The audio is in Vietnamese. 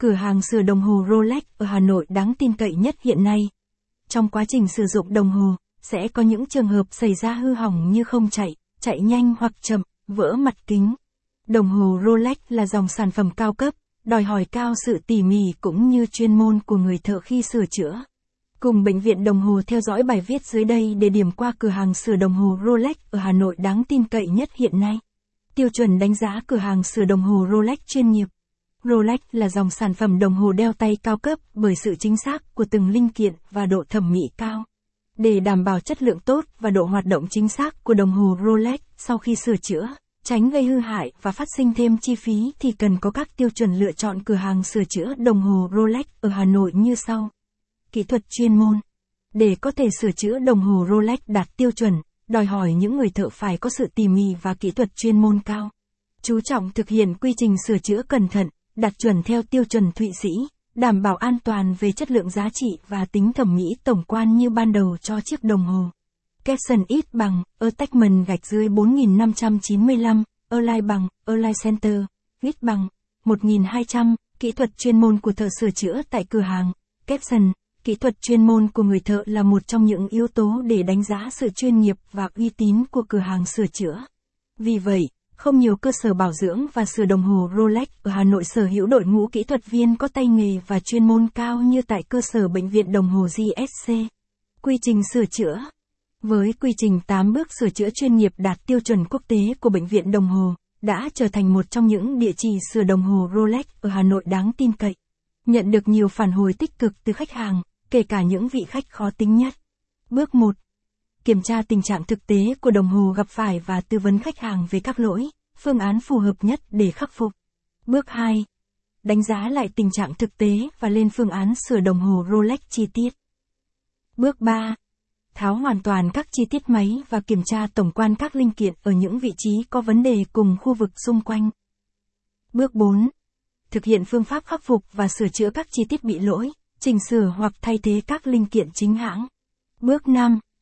cửa hàng sửa đồng hồ Rolex ở Hà Nội đáng tin cậy nhất hiện nay. Trong quá trình sử dụng đồng hồ, sẽ có những trường hợp xảy ra hư hỏng như không chạy, chạy nhanh hoặc chậm, vỡ mặt kính. Đồng hồ Rolex là dòng sản phẩm cao cấp, đòi hỏi cao sự tỉ mỉ cũng như chuyên môn của người thợ khi sửa chữa. Cùng bệnh viện đồng hồ theo dõi bài viết dưới đây để điểm qua cửa hàng sửa đồng hồ Rolex ở Hà Nội đáng tin cậy nhất hiện nay. Tiêu chuẩn đánh giá cửa hàng sửa đồng hồ Rolex chuyên nghiệp. Rolex là dòng sản phẩm đồng hồ đeo tay cao cấp bởi sự chính xác của từng linh kiện và độ thẩm mỹ cao. Để đảm bảo chất lượng tốt và độ hoạt động chính xác của đồng hồ Rolex sau khi sửa chữa, tránh gây hư hại và phát sinh thêm chi phí thì cần có các tiêu chuẩn lựa chọn cửa hàng sửa chữa đồng hồ Rolex ở Hà Nội như sau. Kỹ thuật chuyên môn. Để có thể sửa chữa đồng hồ Rolex đạt tiêu chuẩn, đòi hỏi những người thợ phải có sự tỉ mỉ và kỹ thuật chuyên môn cao. Chú trọng thực hiện quy trình sửa chữa cẩn thận, đạt chuẩn theo tiêu chuẩn Thụy Sĩ, đảm bảo an toàn về chất lượng giá trị và tính thẩm mỹ tổng quan như ban đầu cho chiếc đồng hồ. Capson ít bằng, Attachment gạch dưới 4595, Align bằng, Align Center, ít bằng, 1200, kỹ thuật chuyên môn của thợ sửa chữa tại cửa hàng. Capson, kỹ thuật chuyên môn của người thợ là một trong những yếu tố để đánh giá sự chuyên nghiệp và uy tín của cửa hàng sửa chữa. Vì vậy, không nhiều cơ sở bảo dưỡng và sửa đồng hồ Rolex ở Hà Nội sở hữu đội ngũ kỹ thuật viên có tay nghề và chuyên môn cao như tại cơ sở bệnh viện đồng hồ GSC. Quy trình sửa chữa Với quy trình 8 bước sửa chữa chuyên nghiệp đạt tiêu chuẩn quốc tế của bệnh viện đồng hồ, đã trở thành một trong những địa chỉ sửa đồng hồ Rolex ở Hà Nội đáng tin cậy. Nhận được nhiều phản hồi tích cực từ khách hàng, kể cả những vị khách khó tính nhất. Bước 1 kiểm tra tình trạng thực tế của đồng hồ gặp phải và tư vấn khách hàng về các lỗi, phương án phù hợp nhất để khắc phục. Bước 2. Đánh giá lại tình trạng thực tế và lên phương án sửa đồng hồ Rolex chi tiết. Bước 3. Tháo hoàn toàn các chi tiết máy và kiểm tra tổng quan các linh kiện ở những vị trí có vấn đề cùng khu vực xung quanh. Bước 4. Thực hiện phương pháp khắc phục và sửa chữa các chi tiết bị lỗi, chỉnh sửa hoặc thay thế các linh kiện chính hãng. Bước 5